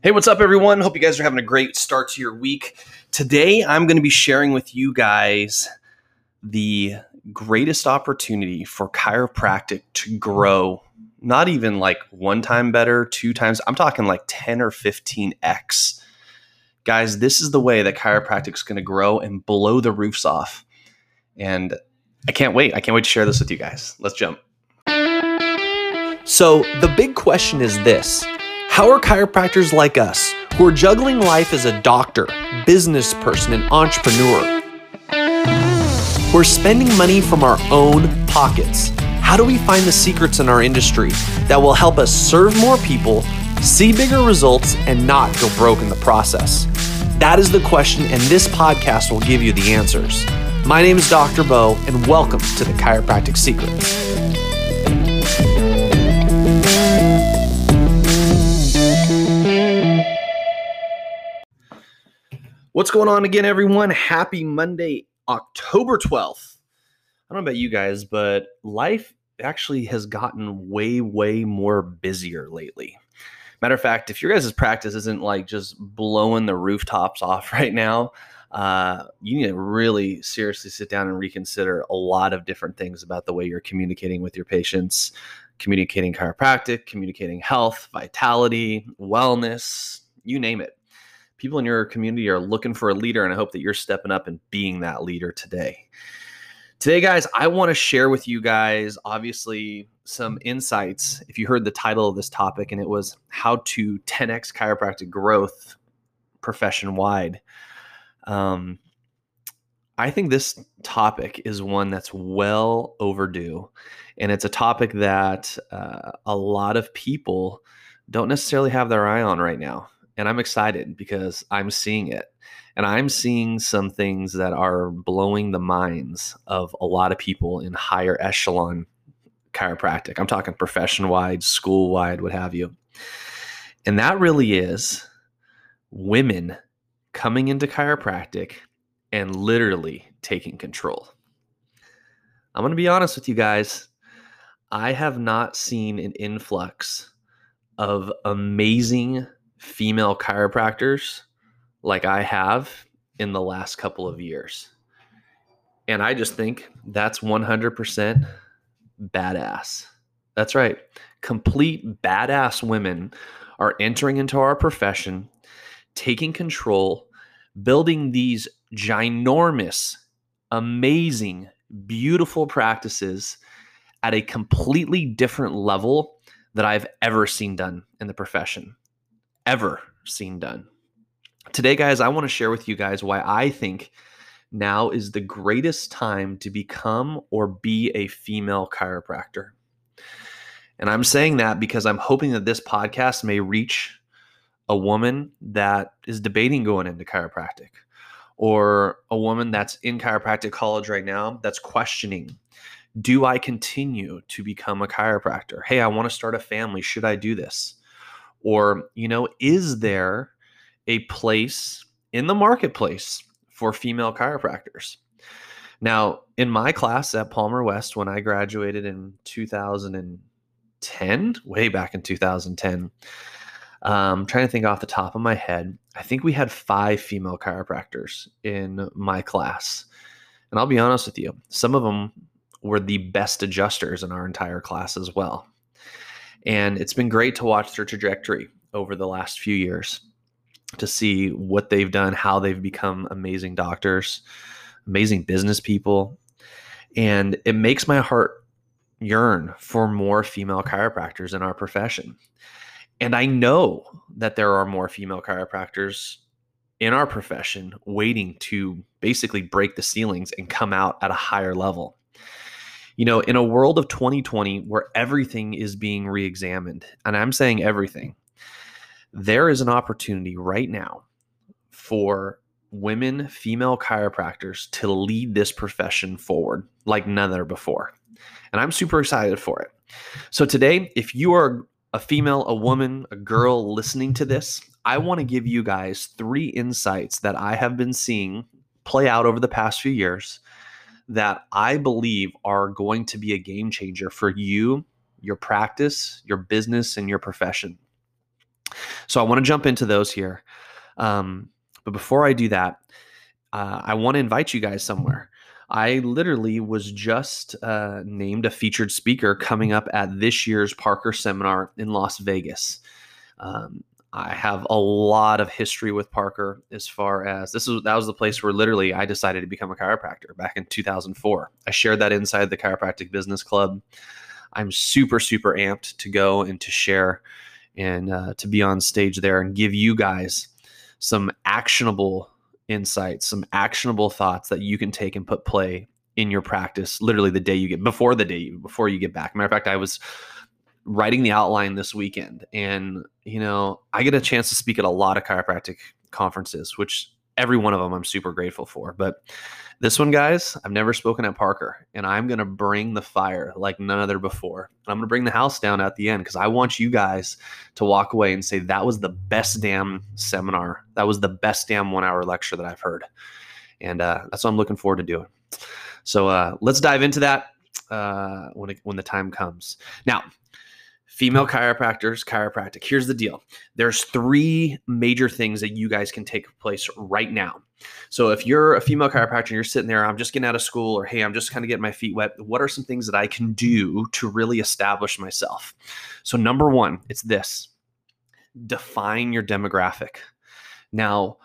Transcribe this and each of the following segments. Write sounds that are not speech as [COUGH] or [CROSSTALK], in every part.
Hey, what's up, everyone? Hope you guys are having a great start to your week. Today, I'm going to be sharing with you guys the greatest opportunity for chiropractic to grow. Not even like one time better, two times. I'm talking like 10 or 15x. Guys, this is the way that chiropractic is going to grow and blow the roofs off. And I can't wait. I can't wait to share this with you guys. Let's jump. So, the big question is this How are chiropractors like us, who are juggling life as a doctor, business person, and entrepreneur, who are spending money from our own pockets, how do we find the secrets in our industry that will help us serve more people, see bigger results, and not go broke in the process? That is the question, and this podcast will give you the answers. My name is Dr. Bo, and welcome to the Chiropractic Secrets. What's going on again, everyone? Happy Monday, October 12th. I don't know about you guys, but life actually has gotten way, way more busier lately. Matter of fact, if your guys' practice isn't like just blowing the rooftops off [LAUGHS] right now, uh, you need to really seriously sit down and reconsider a lot of different things about the way you're communicating with your patients, communicating chiropractic, communicating health, vitality, wellness, you name it people in your community are looking for a leader, and I hope that you're stepping up and being that leader today. Today, guys, I want to share with you guys, obviously, some insights. If you heard the title of this topic, and it was How to 10x Chiropractic Growth Profession Wide. Um, I think this topic is one that's well overdue. And it's a topic that uh, a lot of people don't necessarily have their eye on right now and I'm excited because I'm seeing it. And I'm seeing some things that are blowing the minds of a lot of people in higher echelon chiropractic. I'm talking profession wide, school wide, what have you. And that really is women coming into chiropractic and literally taking control. I'm going to be honest with you guys. I have not seen an influx of amazing female chiropractors like I have in the last couple of years. And I just think that's 100% badass. That's right. Complete badass women are entering into our profession, taking control, building these ginormous, amazing, beautiful practices at a completely different level that I've ever seen done in the profession ever seen done. Today, guys, I want to share with you guys why I think now is the greatest time to become or be a female chiropractor. And I'm saying that because I'm hoping that this podcast may reach a woman that is debating going into chiropractic or a woman that's in chiropractic college right now that's questioning do I continue to become a chiropractor? Hey, I want to start a family. Should I do this? Or, you know, is there a place in the marketplace for female chiropractors? Now, in my class at Palmer West, when I graduated in 2010, way back in 2010, um, trying to think off the top of my head, I think we had five female chiropractors in my class. And I'll be honest with you, some of them were the best adjusters in our entire class as well. And it's been great to watch their trajectory over the last few years to see what they've done, how they've become amazing doctors, amazing business people. And it makes my heart yearn for more female chiropractors in our profession. And I know that there are more female chiropractors in our profession waiting to basically break the ceilings and come out at a higher level you know, in a world of 2020 where everything is being re examined, and I'm saying everything, there is an opportunity right now for women, female chiropractors to lead this profession forward like none other before. And I'm super excited for it. So, today, if you are a female, a woman, a girl listening to this, I want to give you guys three insights that I have been seeing play out over the past few years that I believe are going to be a game changer for you, your practice, your business, and your profession. So I want to jump into those here. Um, but before I do that, uh, I want to invite you guys somewhere. I literally was just uh, named a featured speaker coming up at this year's Parker seminar in Las Vegas. Um, I have a lot of history with Parker as far as this is that was the place where literally I decided to become a chiropractor back in 2004. I shared that inside the chiropractic business club. I'm super super amped to go and to share and uh, to be on stage there and give you guys some actionable insights, some actionable thoughts that you can take and put play in your practice literally the day you get before the day before you get back. Matter of fact, I was writing the outline this weekend and you know, I get a chance to speak at a lot of chiropractic conferences, which every one of them I'm super grateful for. But this one, guys, I've never spoken at Parker, and I'm going to bring the fire like none other before. And I'm going to bring the house down at the end because I want you guys to walk away and say, that was the best damn seminar. That was the best damn one hour lecture that I've heard. And uh, that's what I'm looking forward to doing. So uh, let's dive into that uh, when, it, when the time comes. Now, female chiropractors chiropractic. Here's the deal. There's three major things that you guys can take place right now. So if you're a female chiropractor and you're sitting there i'm just getting out of school or hey i'm just kind of getting my feet wet what are some things that i can do to really establish myself? So number one it's this. Define your demographic. Now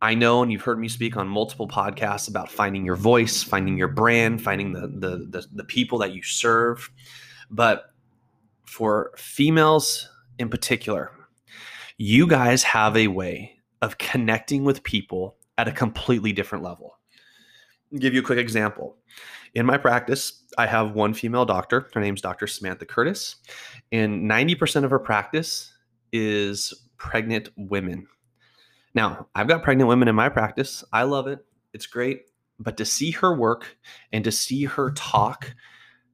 I know, and you've heard me speak on multiple podcasts about finding your voice, finding your brand, finding the the the, the people that you serve. But for females in particular, you guys have a way of connecting with people at a completely different level. I'll give you a quick example. In my practice, I have one female doctor. Her name's Dr. Samantha Curtis, and 90% of her practice is pregnant women. Now, I've got pregnant women in my practice. I love it. It's great. But to see her work and to see her talk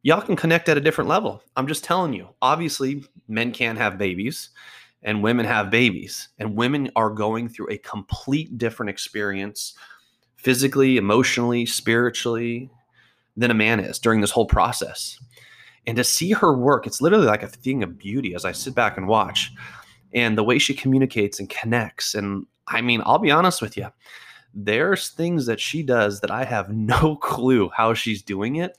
y'all can connect at a different level. I'm just telling you. Obviously, men can't have babies and women have babies, and women are going through a complete different experience physically, emotionally, spiritually than a man is during this whole process. And to see her work, it's literally like a thing of beauty as I sit back and watch. And the way she communicates and connects. And I mean, I'll be honest with you, there's things that she does that I have [LAUGHS] no clue how she's doing it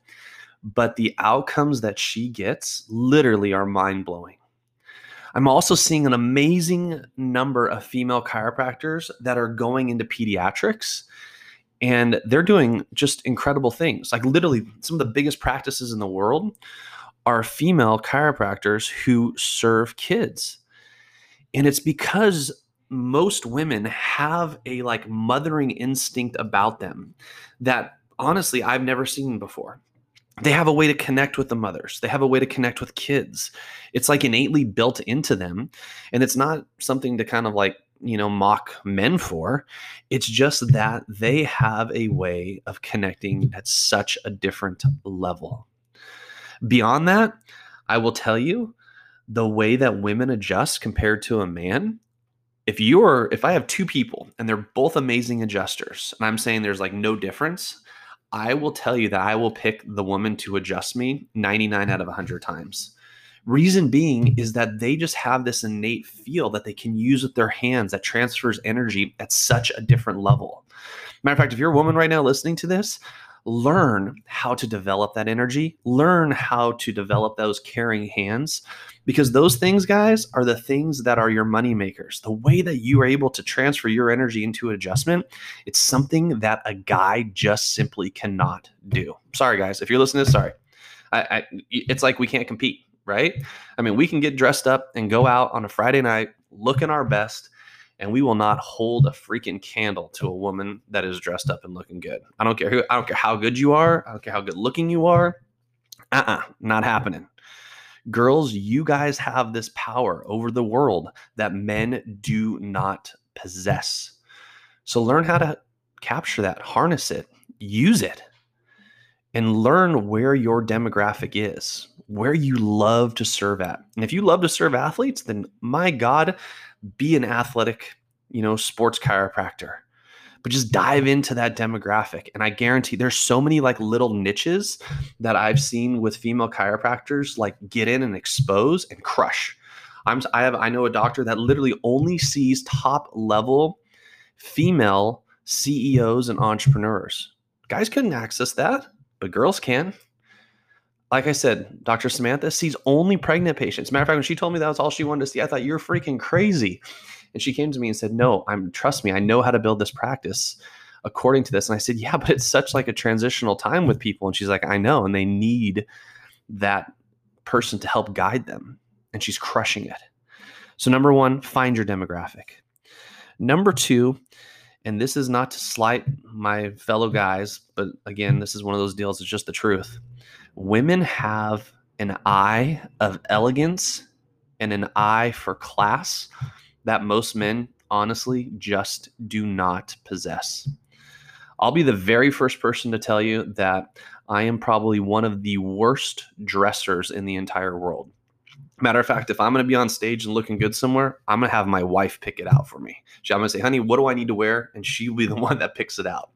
but the outcomes that she gets literally are mind blowing. I'm also seeing an amazing number of female chiropractors that are going into pediatrics and they're doing just incredible things. Like, literally, some of the biggest practices in the world are female chiropractors who serve kids. And it's because most women have a like mothering instinct about them that honestly I've never seen before they have a way to connect with the mothers. They have a way to connect with kids. It's like innately built into them. And it's not something to kind of like, you know, mock men for. It's just that they have a way of connecting at such a different level. Beyond that, I will tell you the way that women adjust compared to a man. If you're, if I have two people and they're both amazing adjusters, and I'm saying there's like no difference, I will tell you that I will pick the woman to adjust me 99 out of 100 times. Reason being is that they just have this innate feel that they can use with their hands that transfers energy at such a different level. Matter of fact, if you're a woman right now listening to this, learn how to develop that energy, learn how to develop those caring hands, because those things, guys, are the things that are your money makers. The way that you are able to transfer your energy into adjustment, it's something that a guy just simply cannot do. Sorry, guys, if you're listening sorry. I, I, it's like we can't compete, right? I mean, we can get dressed up and go out on a Friday night looking our best and we will not hold a freaking candle to a woman that is dressed up and looking good. I don't care who, I don't care how good you are. I don't care how good looking you are. Uh-uh, not happening. Girls, you guys have this power over the world that men do not possess. So learn how to capture that, harness it, use it, and learn where your demographic is, where you love to serve at. And if you love to serve athletes, then my God, be an athletic, you know, sports chiropractor. But just dive into that demographic. And I guarantee there's so many like little niches that I've seen with female chiropractors like get in and expose and crush. I'm I have I know a doctor that literally only sees top level female CEOs and entrepreneurs. Guys couldn't access that, but girls can. Like I said, Dr. Samantha sees only pregnant patients. Matter of fact, when she told me that was all she wanted to see, I thought you're freaking crazy. And she came to me and said, "No, I'm trust me, I know how to build this practice according to this." And I said, "Yeah, [LAUGHS] but it's such like a transitional time with people." And she's like, "I know, and they need that person to help guide them." And she's crushing it. So number 1, find your demographic. Number 2, and this is not to slight my fellow guys, but again, this is one of those deals, it's just the truth. Women have an eye of elegance and an eye for class that most men honestly just do not possess. I'll be the very first person to tell you that I am probably one of the worst dressers in the entire world. Matter of fact, if I'm going to be on stage and looking good somewhere, I'm going to have my wife pick it out for me. She, I'm going to say, honey, what do I need to wear? And she'll be the [LAUGHS] one that picks it out.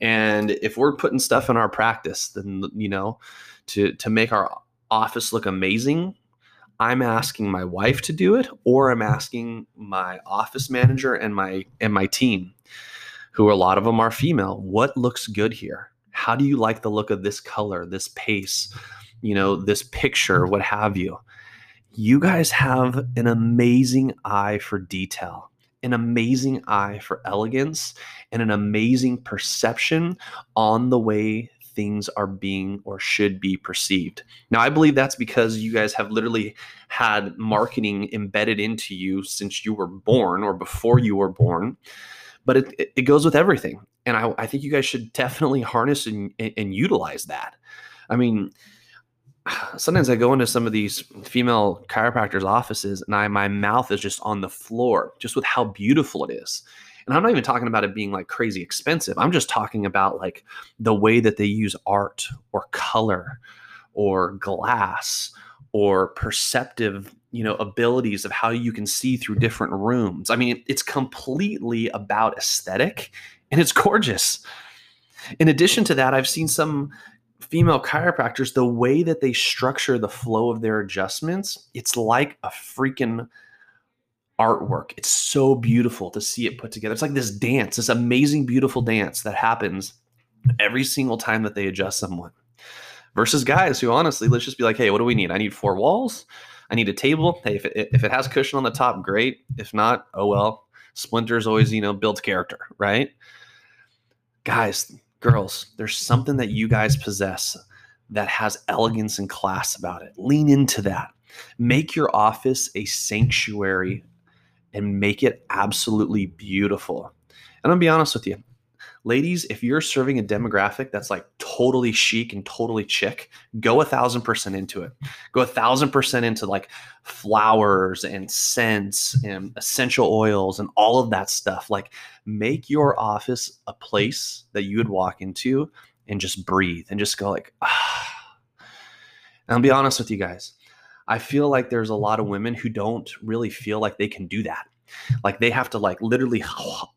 And if we're putting stuff in our practice, then, you know, to, to make our office look amazing, I'm asking my wife to do it, or I'm asking my office manager and my and my team, who a lot of them are female. What looks good here? How do you like the look of this color, this pace, you know, this picture, what have you? You guys have an amazing eye for detail, an amazing eye for elegance, and an amazing perception on the way things are being or should be perceived. Now, I believe that's because you guys have literally had marketing embedded into you since you were born or before you were born, but it, it goes with everything. And I, I think you guys should definitely harness and, and utilize that. I mean, sometimes I go into some of these female chiropractors' offices and I my mouth is just on the floor just with how beautiful it is. And I'm not even talking about it being like crazy expensive. I'm just talking about like the way that they use art or color or glass or perceptive, you know, abilities of how you can see through different rooms. I mean, it's completely about aesthetic and it's gorgeous. In addition to that, I've seen some female chiropractors, the way that they structure the flow of their adjustments, it's like a freaking artwork. It's so beautiful to see it put together. It's like this dance, this amazing, beautiful dance that happens every single time that they adjust someone. Versus guys who honestly, let's just be like, hey, what do we need? I need four walls. I need a table. Hey, if it, if it has cushion on the top, great. If not, oh well. Splinters always, you know, builds character, right? Guys, girls, there's something that you guys possess that has elegance and class about it. Lean into that. Make your office a sanctuary and make it absolutely beautiful. And I'm gonna be honest with you, ladies, if you're serving a demographic that's like totally chic and totally chic, go a thousand percent into it. Go a thousand percent into like flowers and scents and essential oils and all of that stuff. Like, make your office a place that you would walk into and just breathe and just go like, ah. And I'll be honest with you guys. I feel like there's a lot of women who don't really feel like they can do that. Like they have to like literally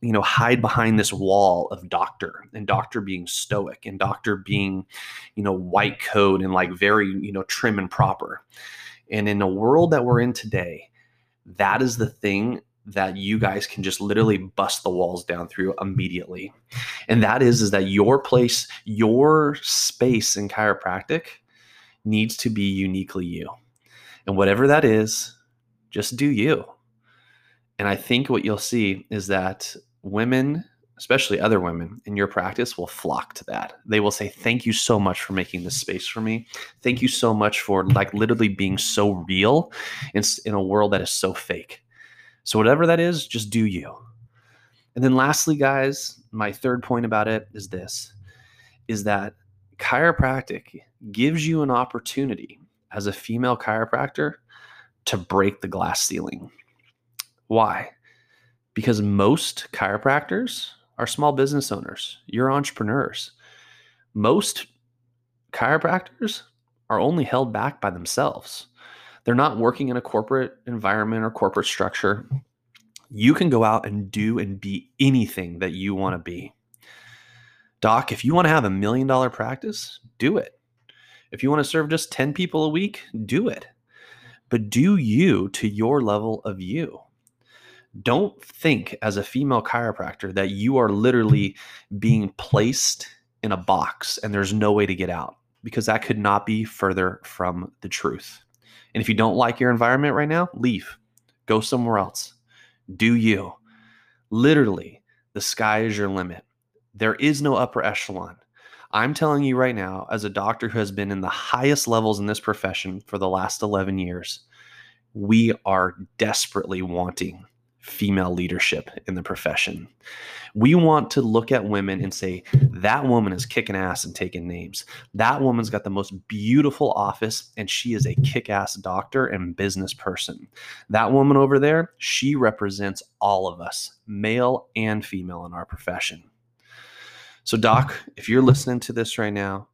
you know hide behind this wall of doctor and doctor being stoic and doctor being you know white coat and like very you know trim and proper. And in the world that we're in today, that is the thing that you guys can just literally bust the walls down through immediately. And that is is that your place, your space in chiropractic needs to be uniquely you. And whatever that is, just do you. And I think what you'll see is that women, especially other women in your practice, will flock to that. They will say, Thank you so much for making this space for me. Thank you so much for like literally being so real in, in a world that is so fake. So, whatever that is, just do you. And then, lastly, guys, my third point about it is this is that chiropractic gives you an opportunity as a female chiropractor to break the glass ceiling. Why? Because most chiropractors are small business owners, you're entrepreneurs. Most chiropractors are only held back by themselves. They're not working in a corporate environment or corporate structure. You can go out and do and be anything that you want to be. Doc, if you want to have a million dollar practice, do it. If you want to serve just 10 people a week, do it. but do you to your level of you. Don't think as a female chiropractor that you are literally mm-hmm. being placed in a box and there's no way to get out because that could not be further from the truth. And if you don't like your environment right now, leave. Go somewhere else. Do you. Literally, the sky is your limit. There is no upper echelon. I'm telling you right now, as a doctor who has been in the highest levels in this profession for the last 11 years, we are desperately wanting female leadership in the profession. We want to look at women and say, that woman is kicking ass and taking names. That woman's got the most beautiful office and she is a kick ass doctor and business person. That woman over there, she represents all of us, male and female in our profession. So, Doc, if you're listening to this right now,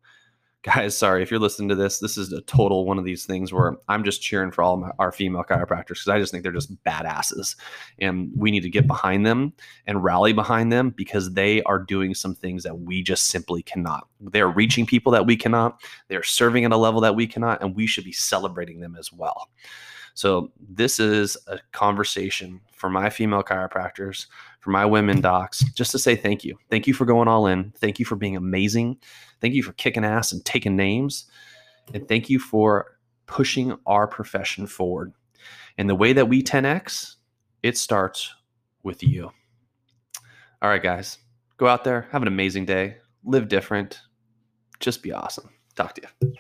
guys, sorry if you're listening to this. This is a total one of these things where I'm just cheering for all my, our female chiropractors because I just think they're just badasses, and we need to get behind them and rally behind them because they are doing some things that we just simply cannot. They're reaching people that we cannot. They're serving at a level that we cannot, and we should be celebrating them as well. So this is a conversation for my female chiropractors, for my women docs, just to say thank you. Thank you for going all in. Thank you for being amazing. Thank you for kicking ass and taking names. And thank you for pushing our profession forward. And the way that we 10x, it starts with you. All right, guys, go out there, have an amazing day, live different, just be awesome. Talk to you.